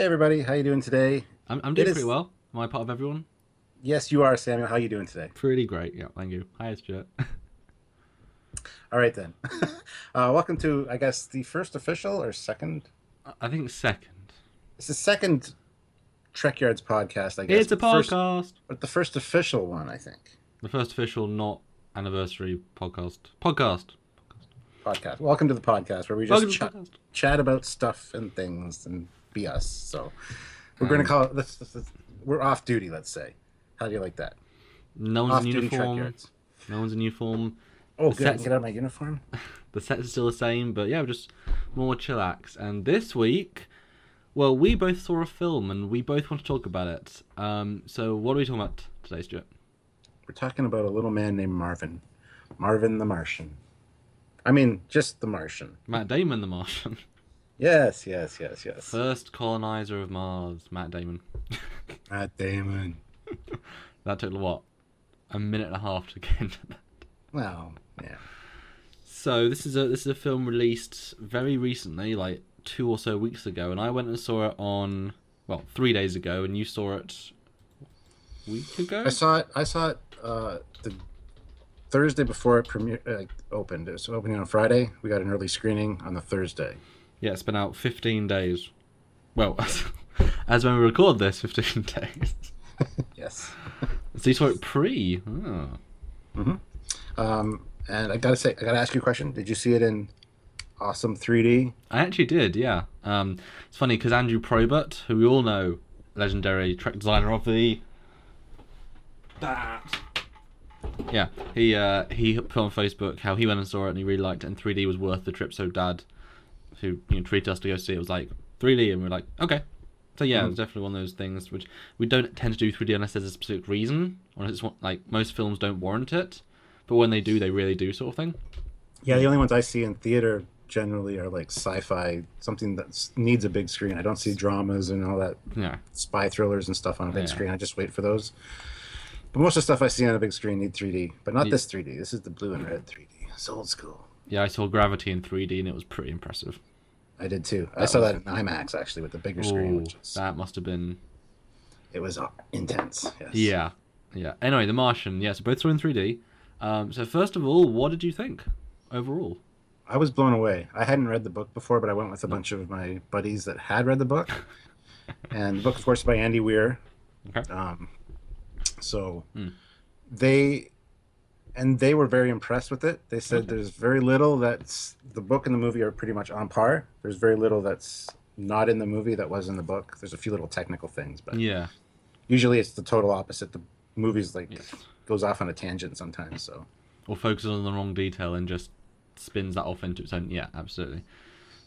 Hey everybody, how you doing today? I'm, I'm doing It is- pretty well. Am I part of everyone? Yes, you are Samuel. How you doing today? Pretty great. Yeah, thank you. Hi, it's Stuart. All right then. uh, welcome to, I guess, the first official or second. I think second. It's the second Trek Yards podcast. I guess. It's a but first- podcast. but the first official one, I think. The first official, not anniversary podcast. Podcast. Podcast. Welcome to the podcast where we just Welcome to chat, the podcast. chat about stuff and things and be us. So we're going to Um, call it. This, this, this- we're off duty. Let's say. How do you like that? No one's Off in uniform. No one's in uniform. Oh, good. Sets- get out of my uniform. The set is still the same, but yeah, just more chillax. And this week, well, we both saw a film and we both want to talk about it. Um, so what are we talking about today, Stuart? We're talking about a little man named Marvin. Marvin the Martian. I mean, just the Martian. Matt Damon, the Martian. Yes, yes, yes, yes. First colonizer of Mars, Matt Damon. Matt Damon. That took what? A minute and a half to get into that. Well, yeah. So this is a this is a film released very recently, like two or so weeks ago, and I went and saw it on well three days ago, and you saw it a week ago. I saw it. I saw it uh, the Thursday before it premiere uh, opened. It was opening on Friday. We got an early screening on the Thursday. Yeah, it's been out fifteen days. Well, as when we record this, fifteen days. Yes. So you saw it pre. Oh. Um, and I gotta say, I gotta ask you a question. Did you see it in awesome 3D? I actually did, yeah. Um, it's funny because Andrew Probert, who we all know, legendary Trek designer of the that. Yeah, he uh, he put on Facebook how he went and saw it and he really liked it and 3D was worth the trip. So Dad, who you know, treated us to go see it, was like 3D, and we are like, okay. So yeah, hmm. it's definitely one of those things which we don't tend to do 3D unless there's a specific reason, or it's one- like most films don't warrant it, but when they do, they really do, sort of thing. Yeah, the only ones I see in theater generally are like sci-fi, something that needs a big screen. I don't see dramas and all that Yeah. spy thrillers and stuff on a big Yeah. screen. I just wait for those. But most of the stuff I see on a big screen need 3D, but not Yeah. this 3D. This is the blue and red 3D. It's old school. Yeah, I saw Gravity in 3D and it was pretty impressive. I did too. I saw was- that in IMAX actually with the bigger screen, Ooh, which is that must have been it was uh, intense. Yes. yeah, yeah. Anyway, The Martian. Yeah, so both saw in 3D. Um, so first of all, what did you think overall? I was blown away. I hadn't read the book before, but I went with a bunch of my buddies that had read the book, and the book, of course, by Andy Weir. Okay. Um, so Hmm. they and they were very impressed with it. They said there's very little that's the book and the movie are pretty much on par. There's very little that's not in the movie that was in the book. There's a few little technical things, but Yeah. usually it's the total opposite. The movie's like Yes. goes off on a tangent sometimes. So Or focuses on the wrong detail and just spins that off into its own. Yeah, absolutely.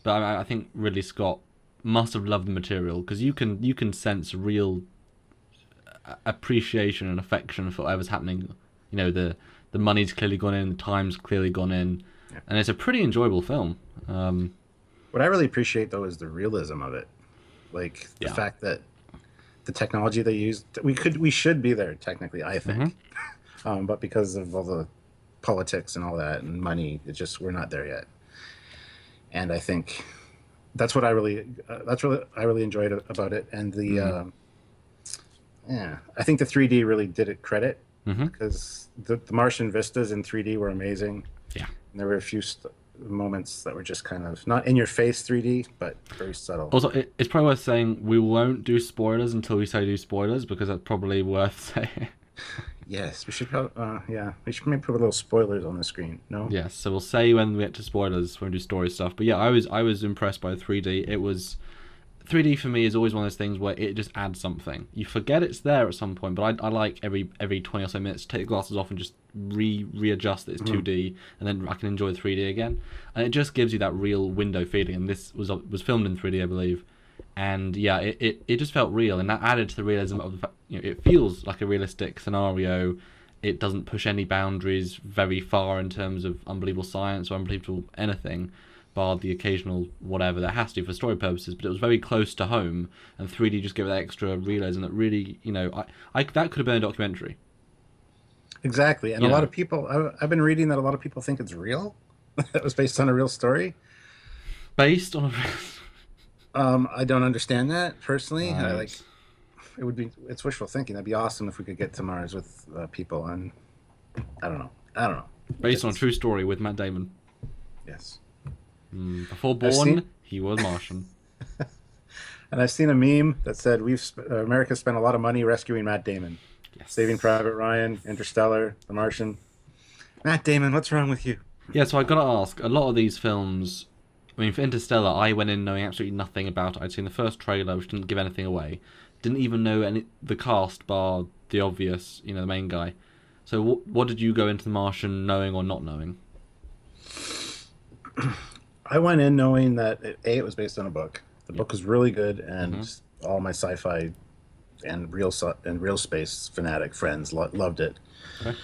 But I, I think Ridley Scott must have loved the material because you can you can sense real uh, appreciation and affection for whatever's happening. You know the the money's clearly gone in, the time's clearly gone in, Yeah. and it's a pretty enjoyable film. Um, What I really appreciate though is the realism of it, like the Yeah. fact that the technology they used. We could, we should be there technically, I think, um, but because of all the politics and all that and money, it just we're not there yet. And I think that's what I really, uh, that's really I really enjoyed about it, and the, Mhm. um, yeah, I think the 3D really did it credit mhm. because the, the Martian vistas in 3D were amazing. Yeah. And there were a few st- moments that were just kind of not in your face 3D, but very subtle. Also, it, it's probably worth saying we won't do spoilers until we say do spoilers because that's probably worth saying. Yes, we should probably, uh, yeah, we should maybe put a little spoilers on the screen. No? yes, so we'll say when we get to spoilers when we do story stuff. But yeah, I was I was impressed by 3D. It was 3D for me is always one of those things where it just adds something. You forget it's there at some point, but I, I like every every 20 or so minutes to take the glasses off and just re readjust that it's mm-hmm. 2D, and then I can enjoy 3D again. And it just gives you that real window feeling. And this was was filmed in 3D, I believe. And yeah, it, it, it just felt real, and that added to the realism of the fact. You know, it feels like a realistic scenario. It doesn't push any boundaries very far in terms of unbelievable science or unbelievable anything, bar the occasional whatever that has to for story purposes. But it was very close to home, and 3D just gave it that extra realism that really, you know, I, I that could have been a documentary. Exactly. And You a lot of people, I, I've been reading that a lot of people think it's real. that was based on a real story. based on a Um, I don't understand that personally. I like it would be it's wishful thinking. That'd be awesome if we could get to Mars with uh, people, and I don't know. I don't know. Based on a true story with Matt Damon. Yes. Mm, before born, seen- he was Martian. And I've seen a meme that said we've sp- uh, America spent a lot of money rescuing Matt Damon, Yes. Saving Private Ryan, Interstellar, The Martian. Matt Damon, what's wrong with you? Yeah, so I gotta ask. A lot of these films, I mean, for Interstellar, I went in knowing absolutely nothing about it. I'd seen the first trailer, which didn't give anything away. Didn't even know any the cast, bar the obvious, you know, the main guy. So, what what did you go into The Martian knowing or not knowing? I went in knowing that it, a it was based on a book. The book was really good, and all my sci-fi and real and real space fanatic friends lo- loved it. Okay.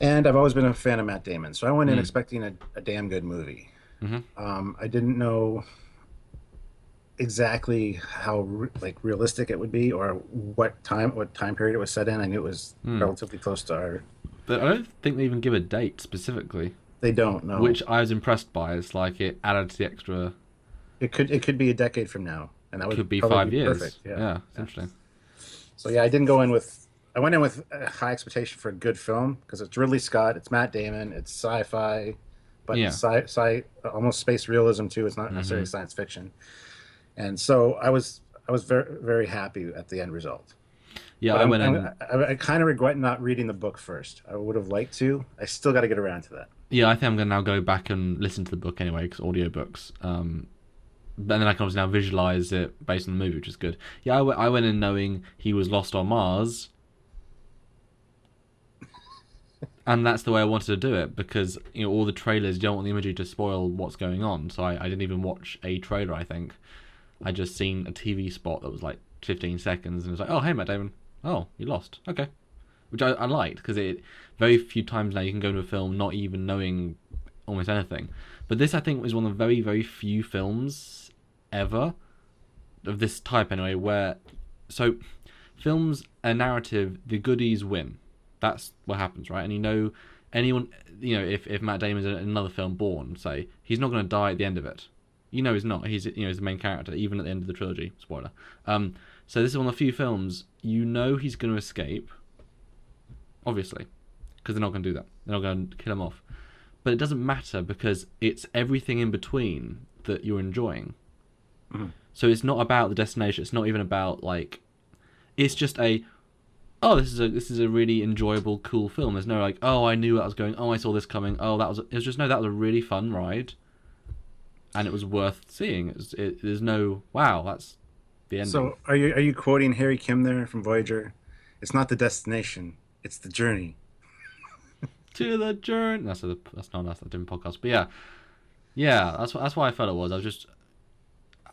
And I've always been a fan of Matt Damon, so I went in Mm. expecting a, a damn good movie. Mhm. Um, I didn't know exactly how re- like realistic it would be, or what time what time period it was set in. I knew it was Mm. relatively close to our. But I don't think they even give a date specifically, They don't know. which I was impressed by. It's like it added to the extra. it could it could be a decade from now, and that would Could be five years. Perfect. Yeah, it's interesting. So yeah, I didn't go in with. I went in with a high expectation for a good film because it's Ridley Scott, it's Matt Damon, it's sci-fi, but Yeah. sci, sci almost space realism too. It's not necessarily Mhm. science fiction, and so I was I was very very happy at the end result. Yeah, I went in. I, I kind of regret not reading the book first. I would have liked to. I still got to get around to that. Yeah, I think I'm gonna now go back and listen to the book anyway, because audiobooks. Um, but then I can obviously now visualize it based on the movie, which is good. Yeah, I, w- I went in knowing he was lost on Mars, and that's the way I wanted to do it because you know all the trailers you don't want the imagery to spoil what's going on. So I, I didn't even watch a trailer. I think I just seen a TV spot that was like 15 seconds, and it was like, oh hey Matt Damon, oh you lost, okay, which I, I liked because it very few times now you can go to a film not even knowing almost anything. But this, I think, was one of the very, very few films ever of this type, anyway, where. So, films, a narrative, the goodies win. That's what happens, right? And you know, anyone, you know, if, if Matt Damon's in another film, Bourne, say, he's not going to die at the end of it. You know he's not. He's you know he's the main character, even at the end of the trilogy. Spoiler. Um, so this is one of the few films you know he's going to escape. Obviously, because they're not going to do that. They're not going to kill him off. But it doesn't matter because it's everything in between that you're enjoying. Mhm. So it's not about the destination. It's not even about like. It's just a. Oh, this is a this is a really enjoyable, cool film. There's no like, oh, I knew that was going. Oh, I saw this coming. Oh, that was. It was just no. That was a really fun ride, and it was worth seeing. It, there's no wow. That's the ending. So are you are you quoting Harry Kim there from Voyager? It's not the destination; it's the journey. to the journey. That's a, that's not that's a different podcast, but yeah, yeah. That's what that's why I felt it was. I was just,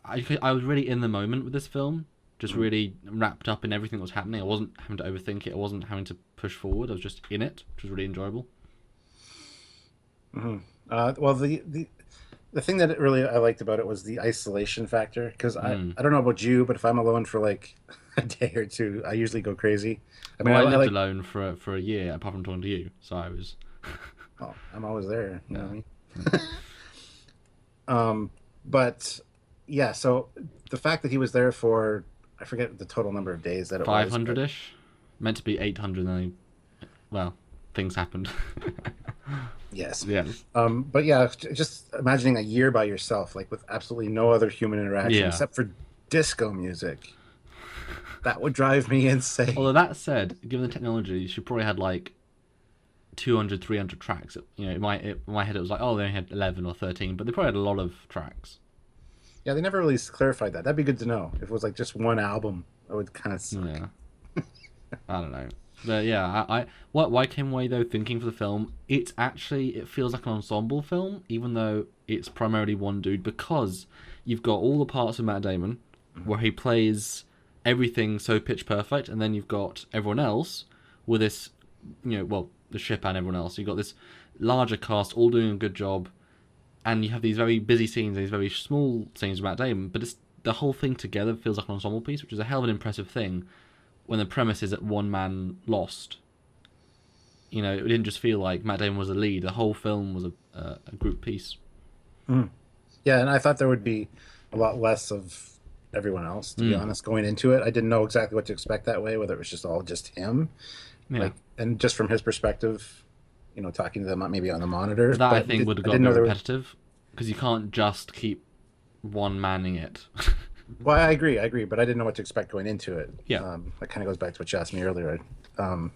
I I was really in the moment with this film, just really wrapped up in everything that was happening. I wasn't having to overthink it. I wasn't having to push forward. I was just in it, which was really enjoyable. Uh, well, the, the the thing that really I liked about it was the isolation factor because Mm. I I don't know about you, but if I'm alone for like a day or two, I usually go crazy. I mean, Well, I, I, I lived like alone for a- for a year, apart from talking to you, so I was. oh, I'm always there. You know what I mean? um, but yeah, so the fact that he was there for I forget the total number of days that it was. Five hundred ish, meant to be eight hundred. Well, things happened. Yes. yeah, Um, but yeah, just imagining a year by yourself, like with absolutely no other human interaction Yeah. except for disco music. That would drive me insane. Although that said, given the technology, you should probably had like 200, 300 tracks. You know, in my in my head it was like, oh, they only had eleven or thirteen, but they probably had a lot of tracks. Yeah, they never really clarified that. That'd be good to know. If it was like just one album, I would kind of. Suck. Yeah, I don't know, but yeah, I, I what why came away though thinking for the film, it's actually it feels like an ensemble film, even though it's primarily one dude because you've got all the parts of Matt Damon mm-hmm. where he plays everything so pitch perfect, and then you've got everyone else with this, you know, well, the ship and everyone else. You've got this larger cast all doing a good job, and you have these very busy scenes, these very small scenes with Matt Damon, but it's the whole thing together feels like an ensemble piece, which is a hell of an impressive thing when the premise is that one man lost. You know, it didn't just feel like Matt Damon was the lead. The whole film was a, a, a group piece. Mm. Yeah, and I thought there would be a lot less of everyone else. To be mm. honest, going into it, I didn't know exactly what to expect that way. Whether it was just all just him, Yeah. like, and just from his perspective, you know, talking to them maybe on the monitor. that I think would have I got didn't know very there was- repetitive because you can't just keep one manning it. Mm-hmm. Well, I agree, I agree, but I didn't know what to expect going into it. Yeah. um, that kind of goes back to what you asked me earlier, um,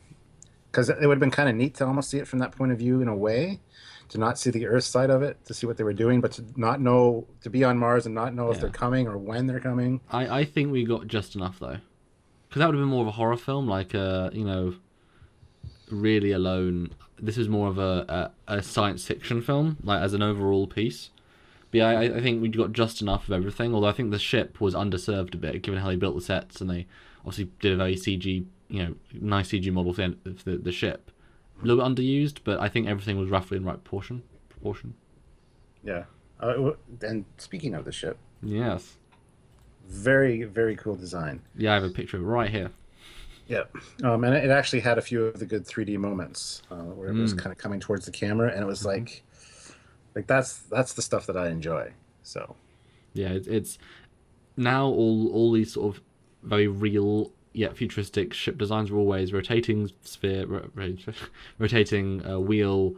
because it would have been kind of neat to almost see it from that point of view in a way, to not see the Earth side of it, to see what they were doing, but to not know to be on Mars and not know if they're coming or when they're coming. I, I think we got just enough though, because that would have been more of a horror film, like a you know, really alone. This is more of a, a, a science fiction film, like as an overall piece. But yeah, I, I think we got just enough of everything. Although I think the ship was underserved a bit, given how they built the sets and they obviously did a very CG, you know, nice CG model for the, the, the ship. A little bit underused, but I think everything was roughly in right proportion. Proportion. Yeah. Uh, and speaking of the ship, Yes. very very cool design. Yeah, I have a picture of it right here. Yeah, um, and it actually had a few of the good 3D moments uh, where it was kind of coming towards the camera, and it was like, like that's that's the stuff that I enjoy. So Yeah, it's, it's now all all these sort of very real yet futuristic ship designs are always rotating sphere, ro- ro- rotating uh, wheel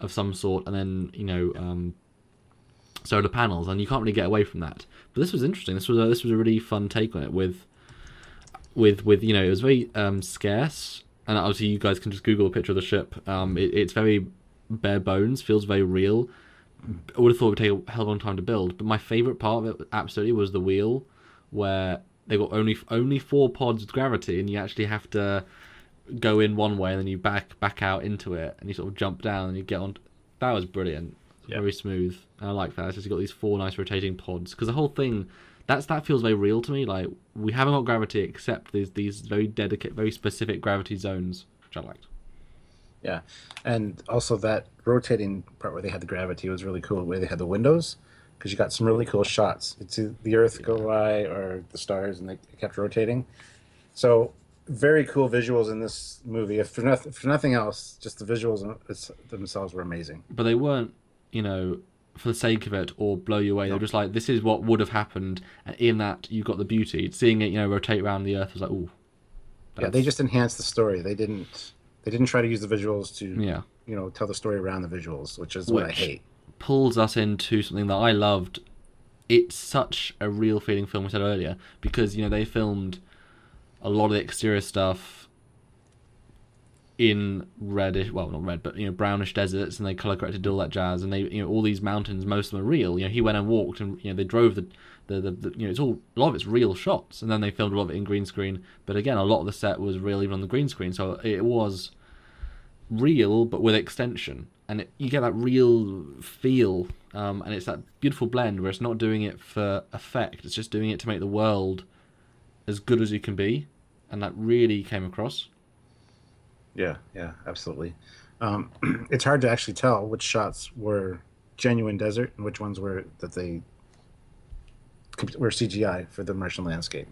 of some sort, and then you know um, solar panels, and you can't really get away from that. But this was interesting. This was a, this was a really fun take on it with with with you know it was very um, scarce, and obviously you guys can just Google a picture of the ship. Um, it, it's very bare bones, feels very real. I would have thought it would take a hell of a long time to build, but my favorite part of it absolutely was the wheel, where they got only only four pods with gravity, and you actually have to go in one way and then you back back out into it, and you sort of jump down and you get on. That was brilliant, Yeah. very smooth. And I like that. It's just got these four nice rotating pods because the whole thing. That's that feels very real to me. Like we haven't got gravity except these these very dedicated, very specific gravity zones, which I liked. Yeah, and also that rotating part where they had the gravity was really cool. Where they had the windows, because you got some really cool shots. It's the Earth go by or the stars, and they kept rotating. So very cool visuals in this movie. If for nothing, for nothing else, just the visuals themselves were amazing. but they weren't, you know, for the sake of it or blow you away. They were just like, this is what would have happened, and in that you got the beauty. Seeing it, you know, rotate around the Earth was like, ooh. Yeah, they just enhanced the story. They didn't. They didn't try to use the visuals to, yeah you know, tell the story around the visuals, which is what I Which- hate. pulls us into something that I loved. It's such a real feeling film. We said earlier because you know they filmed a lot of the exterior stuff in reddish, well not red, but you know brownish deserts, and they color corrected all that jazz. And they, you know, all these mountains, most of them are real. You know, he went and walked, and you know they drove the, the, the, the you know it's all a lot of it's real shots, and then they filmed a lot of it in green screen. But again, a lot of the set was real even on the green screen, so it was real but with extension and it, you get that real feel um, and it's that beautiful blend where it's not doing it for effect it's just doing it to make the world as good as you can be and that really came across Yeah, yeah, absolutely. Um, it's hard to actually tell which shots were genuine desert and which ones were that they were CGI for the Martian landscape,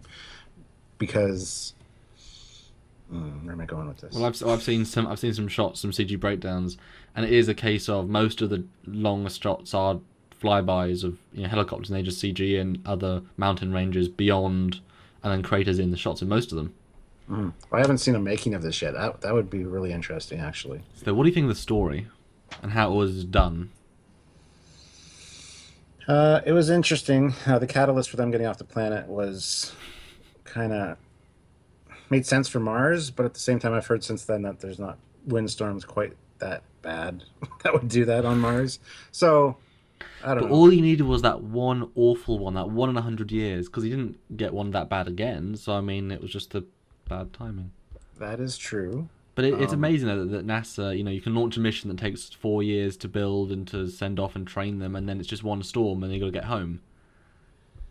because Hmm, where am I going with this? well I've, I've seen some I've seen some shots some CG breakdowns and it is a case of most of the longer shots are flybys of you know, helicopters and they just CG and other mountain ranges beyond and then craters in the shots in most of them Well, I haven't seen a making of this yet. That that would be really interesting, actually. so what do you think of the story and how it was done Uh, it was interesting. Uh, the catalyst for them getting off the planet was kind of made sense for Mars, but at the same time, I've heard since then that there's not windstorms quite that bad that would do that on Mars. So I don't But know. all he needed was that one awful one, that one in a hundred years, because he didn't get one that bad again. So I mean, it was just a bad timing. that is true. But it, it's Um, amazing that, that NASA, you know, you can launch a mission that takes four years to build and to send off and train them, and then it's just one storm, and they got to get home.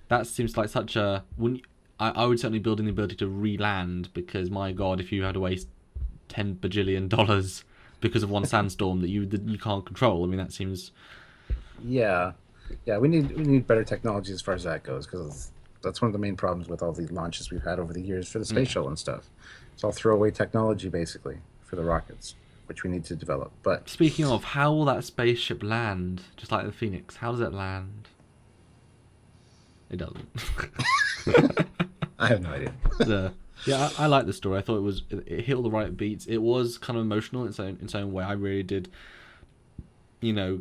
That seems like such a. Wouldn't, I, I would certainly build in the ability to re-land because my God, if you had to waste ten bajillion dollars because of one sandstorm that you that you can't control, I mean that seems Yeah, yeah. We need we need better technology as far as that goes because that's one of the main problems with all the launches we've had over the years for the space shuttle and stuff. It's all throwaway technology basically for the rockets, which we need to develop. But Speaking of, how will that spaceship land? Just like the Phoenix, how does it land? It doesn't. I have no idea. the yeah, I, I like the story. I thought it was it, it hit all the right beats. It was kind of emotional in its own in its own way. I really did, you know,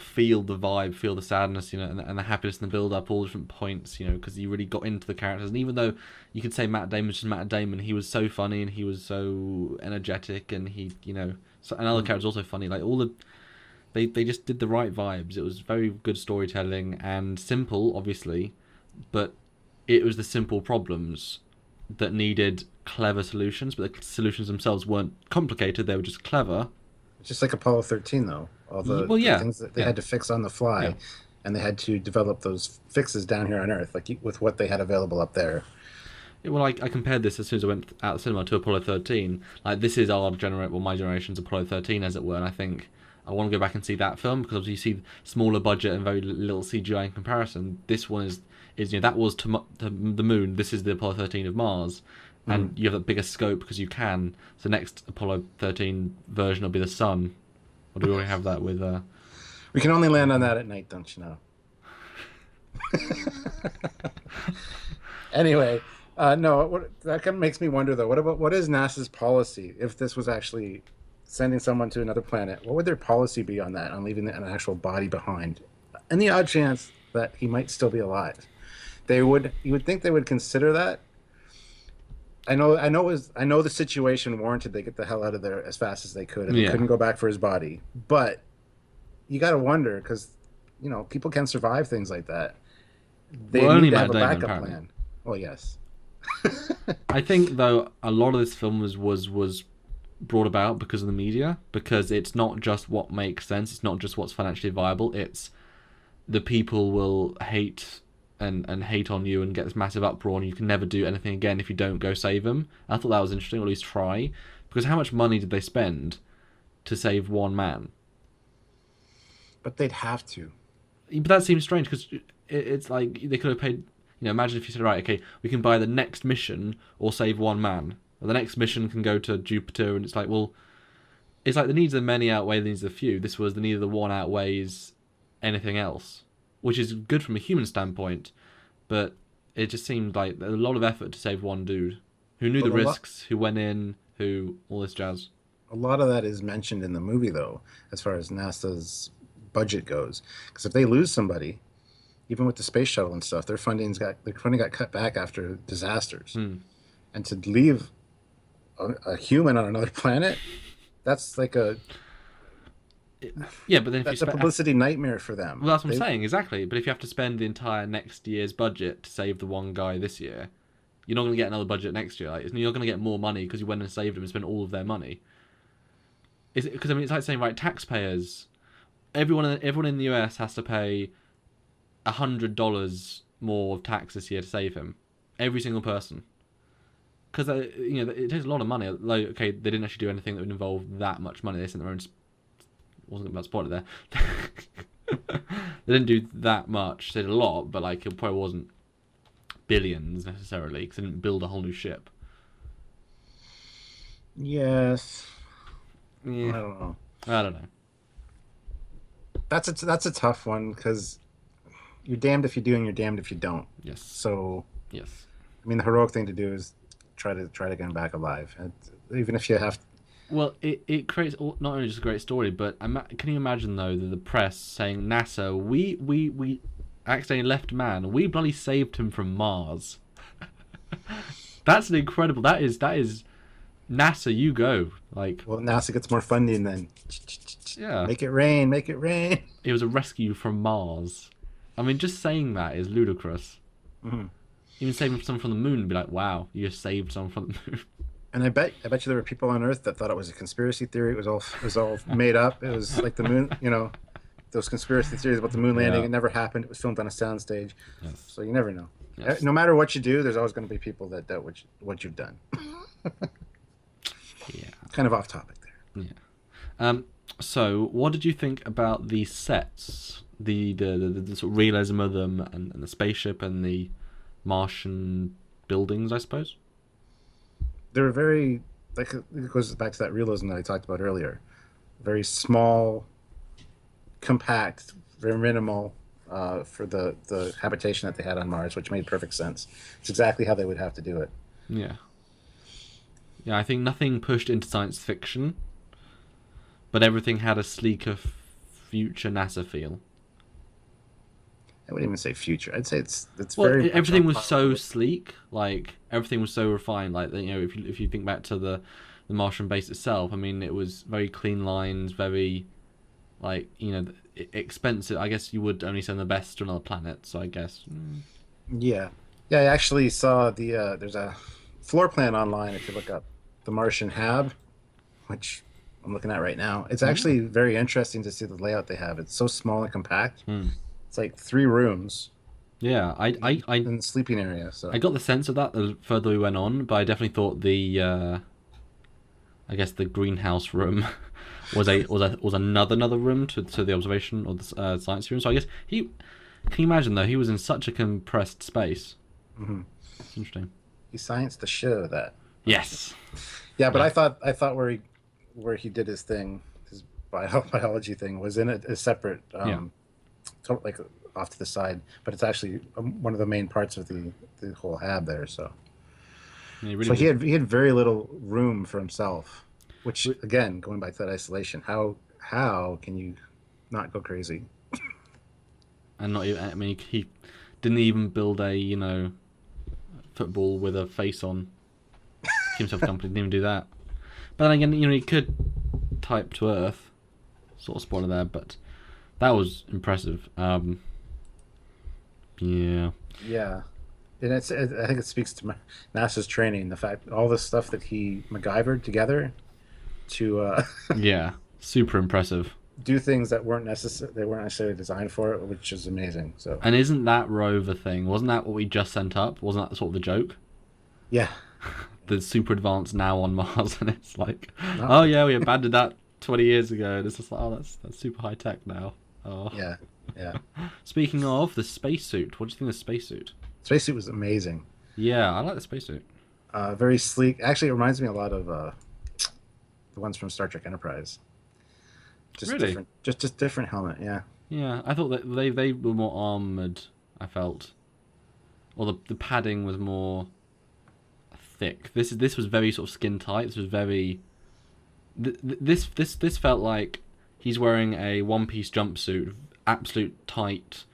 feel the vibe, feel the sadness, you know, and, and the happiness and the build up, all different points, you know, because you really got into the characters. And even though you could say Matt Damon was just Matt Damon, he was so funny and he was so energetic, and he, you know, so, and other mm. characters also funny. Like all the they they just did the right vibes. It was very good storytelling and simple, obviously, but it was the simple problems that needed clever solutions, but the solutions themselves weren't complicated. They were just clever. It's Just like Apollo 13, though. All the, Well, yeah. the things that they Yeah. had to fix on the fly, Yeah. and they had to develop those fixes down here on Earth, like with what they had available up there. Yeah, Well, I, I compared this as soon as I went out of the cinema to Apollo 13. Like, this is our generation, well, my generation's Apollo 13, as it were, and I think I want to go back and see that film because obviously you see smaller budget and very little CGI in comparison. This one is, is you know, that was to, to the moon, this is the Apollo 13 of Mars, and hmm. you have that bigger scope because you can. So, next Apollo 13 version will be the sun. Or do we have that with. Uh, We can only land on that at night, don't you know? anyway, uh, no, what, that kind of makes me wonder though. What about what is NASA's policy if this was actually sending someone to another planet? What would their policy be on that, on leaving an actual body behind? And the odd chance that he might still be alive, they would. You would think they would consider that. I know, I know, it was, I know the situation warranted they get the hell out of there as fast as they could, and Yeah. they couldn't go back for his body. But you got to wonder because you know people can survive things like that. They Well, only need to have a backup apparently. plan. Well, yes. I think though a lot of this film was was was brought about because of the media because it's not just what makes sense it's not just what's financially viable it's the people will hate and and hate on you and get this massive uproar and you can never do anything again if you don't go save them i thought that was interesting or at least try because how much money did they spend to save one man But they'd have to. but that seems strange because it, it's like they could have paid. You know, imagine if you said, right, okay, we can buy the next mission or save one man. Or the next mission can go to Jupiter, and it's like, well, it's like the needs of the many outweigh the needs of the few. This was the need of the one outweighs anything else, which is good from a human standpoint, but it just seemed like a lot of effort to save one dude who knew Well, the a lot- risks, who went in, who all this jazz. A lot of that is mentioned in the movie, though, as far as NASA's budget goes. Because if they lose somebody, even with the space shuttle and stuff, their funding's got their funding got cut back after disasters, Hmm. and to leave a, a human on another planet, that's like a Yeah, but then if that's a publicity nightmare for them. Well, that's what I'm saying, exactly. But if you have to spend the entire next year's budget to save the one guy this year, you're not going to get another budget next year. Like, you're not going to get more money because you went and saved them and spent all of their money. Is it because I mean it's like saying right, taxpayers, everyone in, everyone in the US has to pay a hundred dollars more of tax this year to save him, every single person. Because uh, you know it takes a lot of money. Like, okay, they didn't actually do anything that would involve that much money. They sent their own wasn't about it there. they didn't do that much. They did a lot, but like it probably wasn't billions necessarily because they didn't build a whole new ship. yes, I don't know. I don't know. That's a that's a tough one because you're damned if you do and you're damned if you don't. Yes, So yes. I mean, the heroic thing to do is try to try to get him back alive, and even if you have. Well, it, it creates all- not only just a great story, but ima- can you imagine though that the press saying NASA, we we we accidentally left man, we bloody saved him from Mars. That's an incredible. That is that is NASA. You go like Well, NASA gets more funding then. yeah. Make it rain, make it rain. It was a rescue from Mars. I mean, just saying that is ludicrous. Mhm. Even saving someone from the moon be like, wow, you just saved someone from the moon. And I bet I bet you there were people on Earth that thought it was a conspiracy theory. It was all it was all made up. It was like the moon, you know, those conspiracy theories about the moon landing. Yeah. It never happened. It was filmed on a soundstage. Yes. So you never know. Yes. No matter what you do, there's always going to be people that doubt what, you, what you've done. Yeah. Kind of off topic there. Um. So, what did you think about the sets, the the the, the sort of realism of them, and, and the spaceship and the Martian buildings? I suppose. They were very like it goes back to that realism that I talked about earlier. Very small, compact, very minimal, uh, for the the habitation that they had on Mars, which made perfect sense. It's exactly how they would have to do it. Yeah. Yeah, I think nothing pushed into science fiction, but everything had a sleeker future NASA feel. I wouldn't even say future. I'd say it's it's Well, very everything was so sleek, like everything was so refined. Like you know, if you if you think back to the the Martian base itself, I mean, it was very clean lines, very like you know expensive. I guess you would only send the best to another planet, so I guess. mm, Yeah, yeah. I actually saw the uh, there's a floor plan online if you look up the Martian Hab, which I'm looking at right now. It's actually very interesting to see the layout they have. It's so small and compact. Hmm. It's like three rooms Yeah, I I I in the sleeping area. So I got the sense of that the further we went on, but I definitely thought the, uh, I guess the greenhouse room was a was a was another another room to to the observation or the uh, science room. So I guess he can you imagine though he was in such a compressed space. Mhm. It's interesting. he scienced the shit out of that. Yes. Yeah, but Yeah. I thought I thought where he where he did his thing, his bio, biology thing, was in a, a separate, um, Yeah. Like off to the side. But it's actually um, one of the main parts of the the whole hab there. So he really so he had he had very little room for himself, which again, going back to that isolation, how how can you not go crazy? and not even. I mean, he, he didn't even build a you know football with a face on. Keep himself company. Didn't even do that. But then again, you know, he could type to Earth. Sort of spoiler there, but that was impressive. Um, yeah, Yeah, and it's it, I think it speaks to NASA's training, the fact all the stuff that he MacGyvered together to uh, yeah, super impressive. do things that weren't necessary, they weren't necessarily designed for it, which is amazing. So And isn't that rover thing? Wasn't that what we just sent up? Wasn't that sort of the joke? yeah, The super advanced now on Mars, and it's like, No. oh yeah, we abandoned that twenty years ago. And it's just like, oh, that's that's super high tech now. Oh. yeah, yeah. Speaking of the spacesuit, what do you think of the spacesuit? The spacesuit was amazing. Yeah, I like the spacesuit. Uh, very sleek. Actually, it reminds me a lot of uh, the ones from Star Trek Enterprise. Just Really? different, just just different helmet. Yeah, Yeah, I thought that they they were more armored. I felt, or the the padding was more thick. This is this was very sort of skin tight. This was very. th- This this this felt like he's wearing a one piece jumpsuit, absolute tight,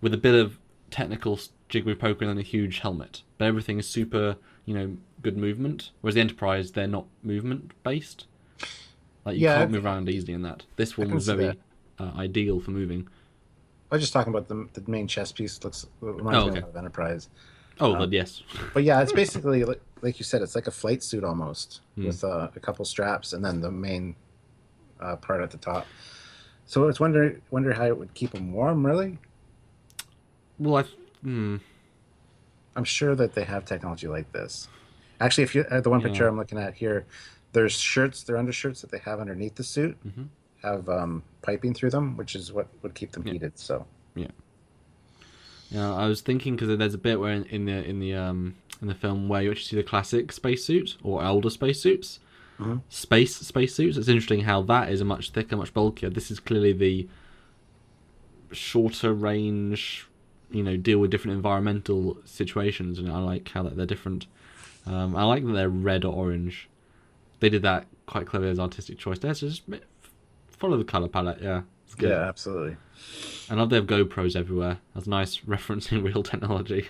with a bit of technical jiggery pokery and a huge helmet. But everything is super, you know, good movement. Whereas the Enterprise, they're not movement based. Like you Yeah, can't move around easily in that. This one was very uh, ideal for moving. I was just talking about the the main chest piece. Looks reminds Oh, okay. lot of Enterprise. Oh, Um, yes. But yeah, it's basically like, like you said, it's like a flight suit almost Hmm. with uh, a couple straps and then the main uh, part at the top. So I was wondering wonder how it would keep them warm. Really, Well, I. Hmm. I'm sure that they have technology like this. Actually, if you uh, the one picture I'm looking at here, there's shirts, their undershirts that they have underneath the suit Mhm. have um, piping through them, which is what would keep them Yeah. heated. So Yeah, Yeah, I was thinking because there's a bit where in, in the in the um in the film where you actually see the classic spacesuit or older spacesuits, Space spacesuits. It's interesting how that is a much thicker, much bulkier. This is clearly the shorter range, you know, deal with different environmental situations, and I like how that they're different. Um, I like that they're red or orange. They did that quite cleverly as artistic choice. There, so just follow the color palette. Yeah, yeah, absolutely. I love they have GoPros everywhere. That's nice referencing real technology.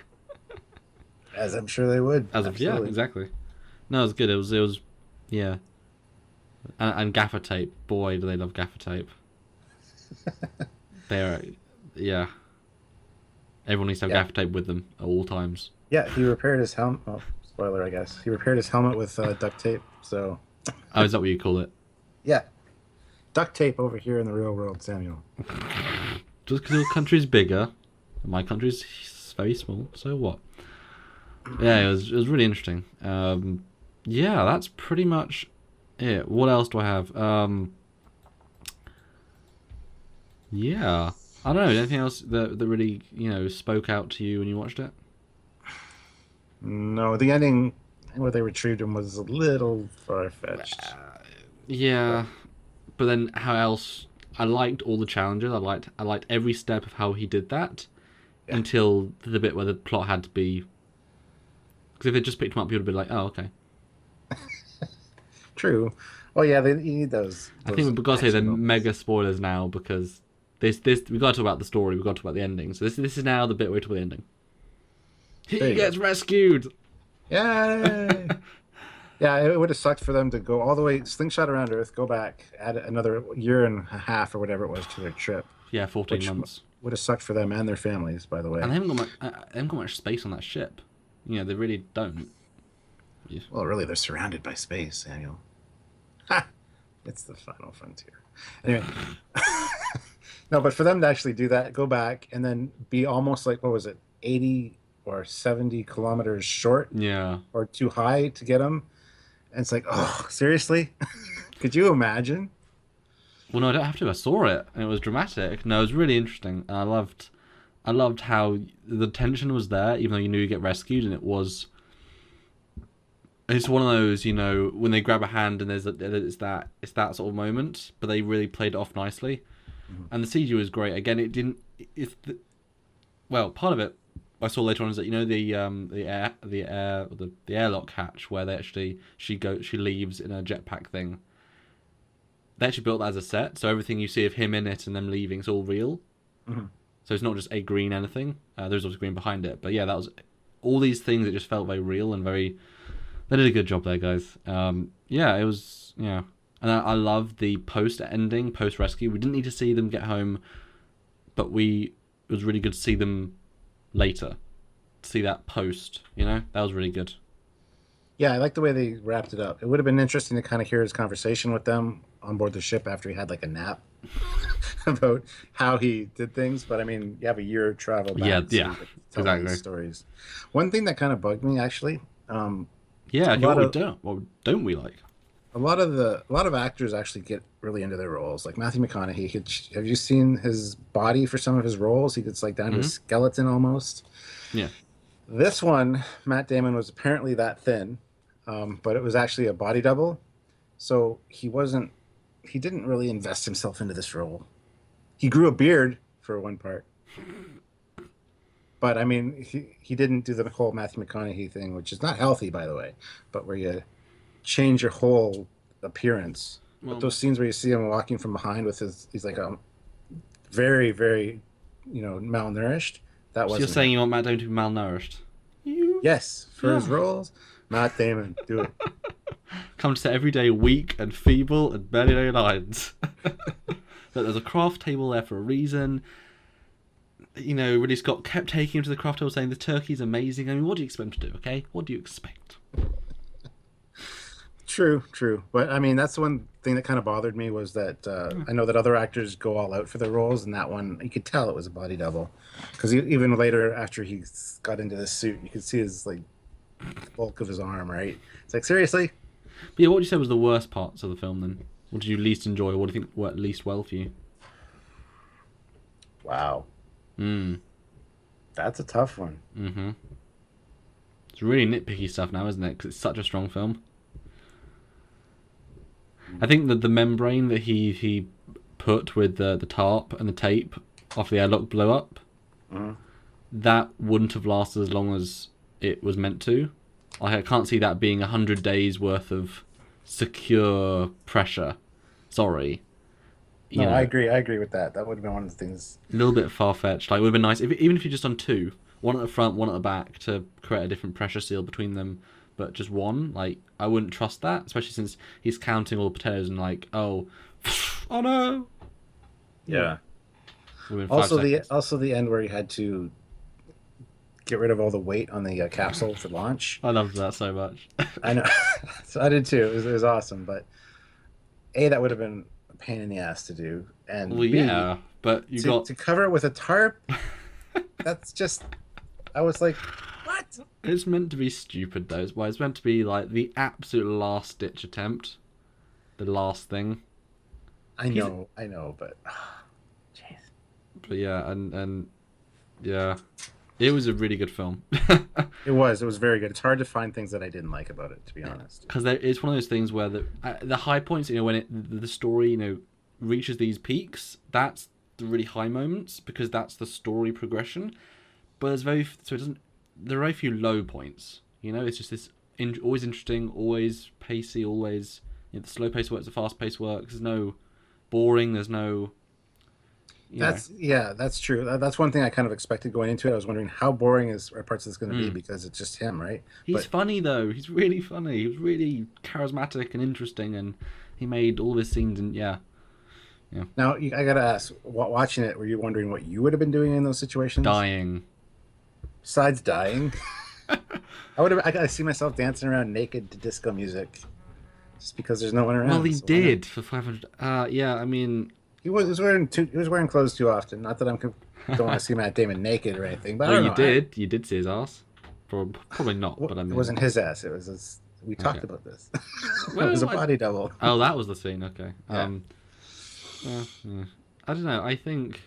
As I'm sure they would. As yeah, exactly. No, it was good. It was it was, yeah. And, and gaffer tape. Boy, do they love gaffer tape. They're, yeah. Everyone needs to have Yeah. gaffer tape with them at all times. Yeah, he repaired his helmet. Oh, spoiler, I guess. He repaired his helmet with uh, duct tape. So Oh, is that what you call it? yeah, duct tape over here in the real world, Samuel. Just because your country's bigger, and my country's very small. So what? Yeah, it was it was really interesting. Um, yeah, that's pretty much it. What else do I have? Um, yeah, I don't know. Anything else that that really you know spoke out to you when you watched it? No, the ending where they retrieved him was a little far fetched. Yeah, but then how else? I liked all the challenges. I liked I liked every step of how he did that Yeah. until the bit where the plot had to be. Because if they just picked him up, you'd be like, oh okay. True. Oh yeah, they, you need those. I think we've got to say moments. mega spoilers now because this this we got to talk about the story. We got to talk about the ending. So this this is now the bit where we talk about the ending. He you go. gets rescued. Yay! yeah, it would have sucked for them to go all the way slingshot around Earth, go back, add another year and a half or whatever it was to their trip. Yeah, fourteen months. Would have sucked for them and their families, by the way. And they haven't got much. Uh, they haven't got much space on that ship. You know, they really don't. Well, really, they're surrounded by space, Daniel. Ha! It's the final frontier. Anyway. no, but for them to actually do that, go back, and then be almost like, what was it, 80 or 70 kilometers short Yeah. or too high to get them? And it's like, oh, seriously? Could you imagine? Well, no, I don't have to. I saw it, and it was dramatic. No, it was really interesting, and I loved, I loved how the tension was there, even though you knew you'd get rescued, and it was. It's one of those, you know, when they grab a hand and there's a, it's that it's that sort of moment, but they really played it off nicely, and the CG was great. Again, it didn't. It's the, well, part of it I saw later on is that you know the um the air the air the the airlock hatch where they actually she go she leaves in a jetpack thing. They actually built that as a set, so everything you see of him in it and them leaving is all real. Mhm. So it's not just a green anything. Uh, there's also green behind it, but yeah, that was all these things. It just felt very real and very. They did a good job there, guys. Um, yeah, it was yeah, and I, I love the post ending, post rescue. We didn't need to see them get home, but we it was really good to see them later. To see that post, you know, that was really good. Yeah, I like the way they wrapped it up. It would have been interesting to kind of hear his conversation with them on board the ship after he had like a nap about how he did things. But I mean, you have a year of travel back. Yeah, yeah, could tell all these exactly. Stories. One thing that kind of bugged me actually, um, Yeah, what lot we don't, what don't we like? a lot of the a lot of actors actually get really into their roles. Like Matthew McConaughey, could, have you seen his body for some of his roles? He gets like down to a skeleton almost. Yeah. This one, Matt Damon was apparently that thin, um, but it was actually a body double. So he wasn't. He didn't really invest himself into this role. He grew a beard for one part. But I mean, he, he didn't do the whole Matthew McConaughey thing, which is not healthy, by the way, but where you change your whole appearance. Well, But those scenes where you see him walking from behind with his, he's like a very, very, you know, malnourished. That was. so you're saying you want Matt Damon to be malnourished? You yes for his roles. Matt Damon, do it. Comes to every day weak and feeble and barely no lines. that there's a craft table there for a reason. You know, Ridley Scott kept taking him to the craft table saying the turkey's amazing. I mean, what do you expect him to do, okay? What do you expect? True, true. But I mean, that's the one thing that kind of bothered me was that uh, I know that other actors go all out for their roles, and that one you could tell it was a body double, because even later after he got into the suit, you could see his like bulk of his arm. Right? It's like seriously. But yeah, what would you say was the worst parts of the film then? What did you least enjoy? What do you think worked least well for you? Wow, Hmm. that's a tough one. Mm-hmm. It's really nitpicky stuff now, isn't it? Because it's such a strong film. I think that the membrane that he he put with the the tarp and the tape off the airlock blew up. Mhm. That wouldn't have lasted as long as it was meant to. Like I can't see that being a hundred days worth of secure pressure. Sorry. You No, know, I agree. I agree with that. That would have been one of the things. a little bit far fetched. Like, it would have been nice if even if you just done two, one at the front, one at the back, to create a different pressure seal between them. But just one, like, I wouldn't trust that, especially since he's counting all the potatoes and like, oh, oh no. Yeah. Within five Also the also the end where he had to get rid of all the weight on the uh, capsule for launch. I loved that so much. I know. so I did too. It was, it was awesome, but a that would have been a pain in the ass to do, and well, B, yeah, but you to, got to cover it with a tarp. that's just. I was like, what? it's meant to be stupid though. It's, well, it's meant to be like the absolute last ditch attempt, the last thing. I know, I know, but jeez. But yeah, and and yeah, it was a really good film. It was. It was very good. It's hard to find things that I didn't like about it, to be honest. because it's one of those things where the uh, the high points, you know, when it the, the story, you know, reaches these peaks, that's the really high moments because that's the story progression. But there's very so it doesn't. There are very few low points. You know, it's just this in, always interesting, always pacey, always you know, the slow pace works, the fast pace works. There's no boring. There's no. That's yeah, that's true. That- That's one thing I kind of expected going into it. I was wondering how boring is are parts of this going to be Mm. because it's just him, right? He's but- funny though. He's really funny. He was really charismatic and interesting, and he made all of his scenes. And yeah, Yeah. Now I gotta ask, wa- watching it, were you wondering what you would have been doing in those situations? dying. Besides dying, I would have. I, I see myself dancing around naked to disco music, just because there's no one around. Well, he so did for five hundred. Uh, yeah. I mean, He was, wearing too. He was wearing clothes too often. Not that I'm don't want to see Matt Damon naked or anything, but I well, you know. Did. You did see his ass. Probably not, but I mean, it wasn't his ass. It was his. We talked Okay. about this. Well, it was a body double. Oh, that was the scene. Okay. Yeah. Um, uh, yeah. I don't know. I think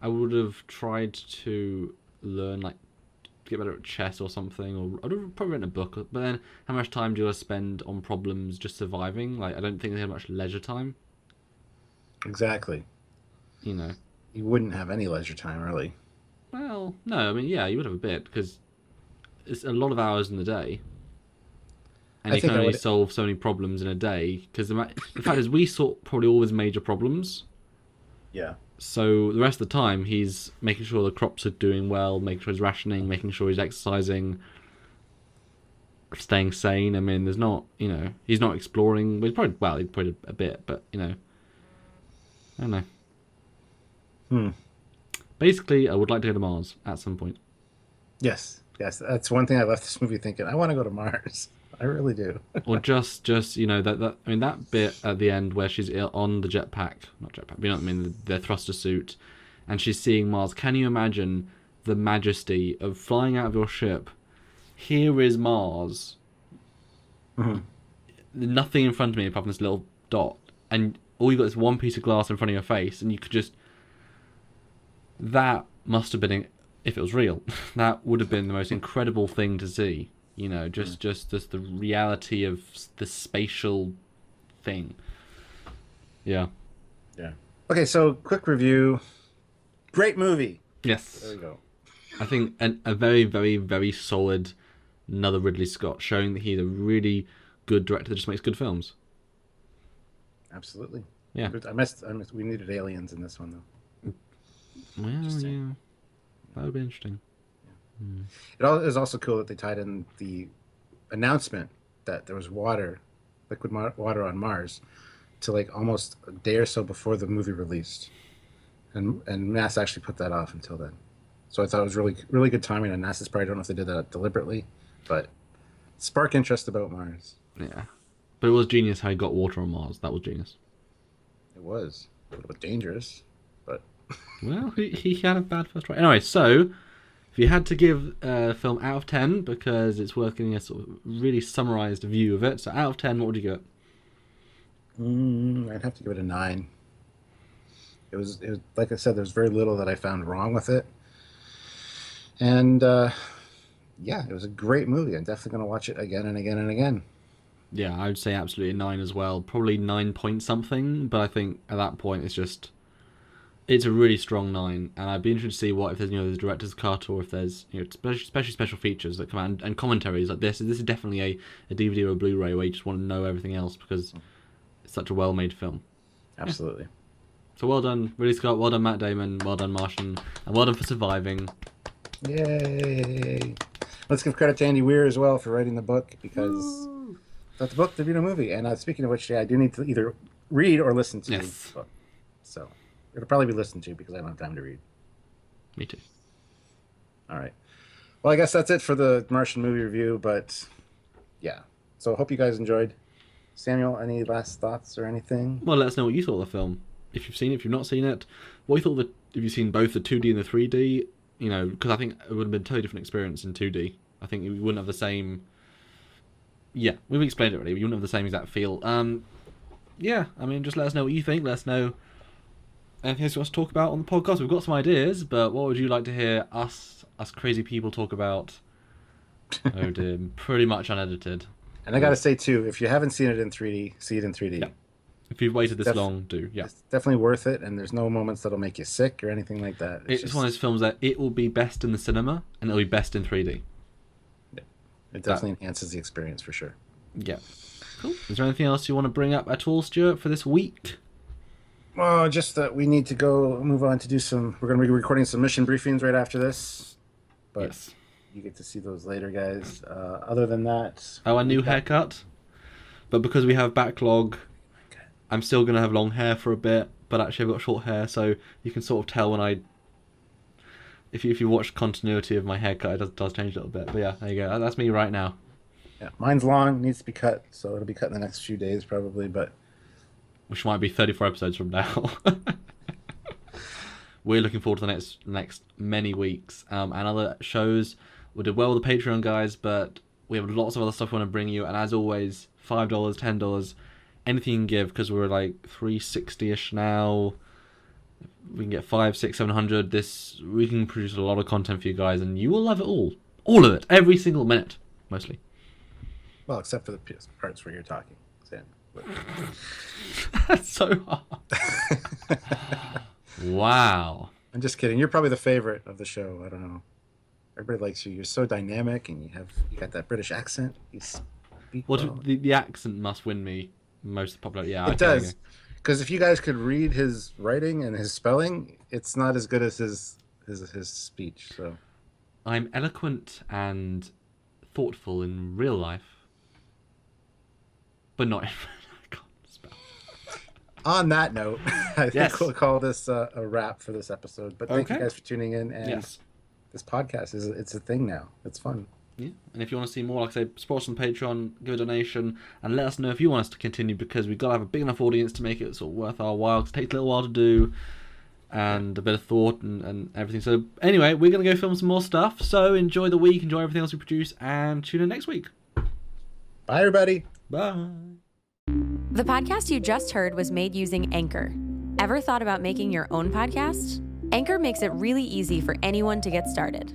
I would have tried to learn like get better at chess or something, or I'd have probably written a book. But then, how much time do I spend on problems just surviving? Like, I don't think they had much leisure time. Exactly. You know. You wouldn't have any leisure time, really. Well, no. I mean, yeah, you would have a bit because it's a lot of hours in the day. And I you can only would- solve so many problems in a day. Because the, ma- the fact is, we sort probably all his major problems. Yeah. So the rest of the time, he's making sure the crops are doing well, making sure he's rationing, making sure he's exercising, staying sane. I mean, there's not, you know, he's not exploring. Well, he's probably well, he probably a bit, but you know, I don't know. Hmm. Basically, I would like to go to Mars at some point. Yes. Yes. That's one thing I left this movie thinking. I want to go to Mars. I really do. or just just you know that that I mean that bit at the end where she's on the jetpack, not jetpack, you know what I mean, the, the thruster suit, and she's seeing Mars. Can you imagine the majesty of flying out of your ship? Here is Mars. Mhm. Nothing in front of me apart from this little dot, and all you got is one piece of glass in front of your face, and you could just. That must have been, if it was real, that would have been the most incredible thing to see. You know, just mm. just just the reality of the spatial thing. Yeah. Yeah. Okay. So quick review. Great movie. Yes. There we go. I think an, a very, very, very solid another Ridley Scott, showing that he's a really good director that just makes good films. Absolutely. Yeah. I missed. I missed. We needed aliens in this one though. Well, yeah, that would be interesting. Hmm. It al- is also cool that they tied in the announcement that there was water, liquid mar- water on Mars, to like almost a day or so before the movie released, and and NASA actually put that off until then. So I thought it was really really good timing on NASA's part. I don't know if they did that deliberately, but spark interest about Mars. Yeah, but it was genius how he got water on Mars. That was genius. It was a little bit dangerous, but Well, he, he had a bad first try. Anyway, so if you had to give a film out of ten because it's worth getting a sort of really summarized view of it, so out of ten, what would you give it? Mm, I'd have to give it a nine. It was, it was like I said, there's very little that I found wrong with it, and uh, yeah, it was a great movie. I'm definitely gonna watch it again and again and again. Yeah, I would say absolutely nine as well. Probably nine point something, but I think at that point it's just it's a really strong nine, and I'd be interested to see what if there's you know there's director's cut or if there's you know especially, especially special features that come out and, and commentaries like this. This is definitely a, a DVD or a Blu-ray where you just want to know everything else because it's such a well-made film. Absolutely. So well done, Ridley Scott. Well done, Matt Damon. Well done, Martian, and well done for surviving. Yay! Let's give credit to Andy Weir as well for writing the book because that's the book, the video movie. And uh, speaking of which, yeah, I do need to either read or listen to Yes. the book. So it'll probably be listened to because I don't have time to read. Me too. All right. Well, I guess that's it for the Martian movie review, but yeah. So hope you guys enjoyed. Samuel, any last thoughts or anything? Well, let us know what you thought of the film. If you've seen it, if you've not seen it, what you thought of the, if you've seen both the 2D and the 3D, you know, because I think it would have been a totally different experience in 2D. I think we wouldn't have the same. Yeah, we've explained it already. You wouldn't have the same exact feel. Um, yeah, I mean, just let us know what you think. Let us know anything else you want to talk about on the podcast. We've got some ideas, but what would you like to hear us, us crazy people, talk about? oh dear, pretty much unedited. And I got to say too, if you haven't seen it in 3D, see it in 3D. Yeah. If you've waited this Def- long, do yeah. It's definitely worth it, and there's no moments that'll make you sick or anything like that. It's, just- one of those films that it will be best in the cinema and it'll be best in 3D. It definitely enhances the experience for sure. Yeah. Cool. Is there anything else you want to bring up at all, Stuart, for this week? Well, just that we need to go move on to do some. We're going to be recording some mission briefings right after this, but yes. you get to see those later, guys. Uh, other than that, Oh, a new we've haircut. But because we have backlog, I'm still gonna have long hair for a bit. But actually, I've got short hair, so you can sort of tell when I. If you if you watch continuity of my haircut, it does, does change a little bit. But yeah, there you go. That's me right now. Yeah, mine's long, needs to be cut, so it'll be cut in the next few days probably. But which might be 34 episodes from now. We're looking forward to the next next many weeks um, and other shows. We did well with the Patreon guys, but we have lots of other stuff we want to bring you. And as always, five dollars, ten dollars, anything you can give because we're like three sixty ish now. We can get five, six, seven hundred. This we can produce a lot of content for you guys, and you will love it all, all of it, every single minute, mostly. well, except for the parts where you're talking, Sam. But- That's so hard. wow. I'm just kidding. You're probably the favorite of the show. I don't know. Everybody likes you. You're so dynamic, and you have you got that British accent. You speak Well, well. the, the accent must win me most of the popular. Yeah, It okay, does. Because if you guys could read his writing and his spelling, it's not as good as his his his speech. So I'm eloquent and thoughtful in real life, but not. In, I can't spell. on that note, I Yes. think we'll call this uh, a wrap for this episode. But thank Okay. you guys for tuning in. And Yes. this podcast is it's a thing now. It's fun. Yeah, and if you want to see more, like I say, support us on Patreon, give a donation, and let us know if you want us to continue because we've got to have a big enough audience to make it sort of worth our while. 'cause it takes a little while to do, and a bit of thought and, and everything. So anyway, we're gonna go film some more stuff. So enjoy the week, enjoy everything else we produce, and tune in next week. Bye, everybody. Bye. The podcast you just heard was made using Anchor. Ever thought about making your own podcast? Anchor makes it really easy for anyone to get started.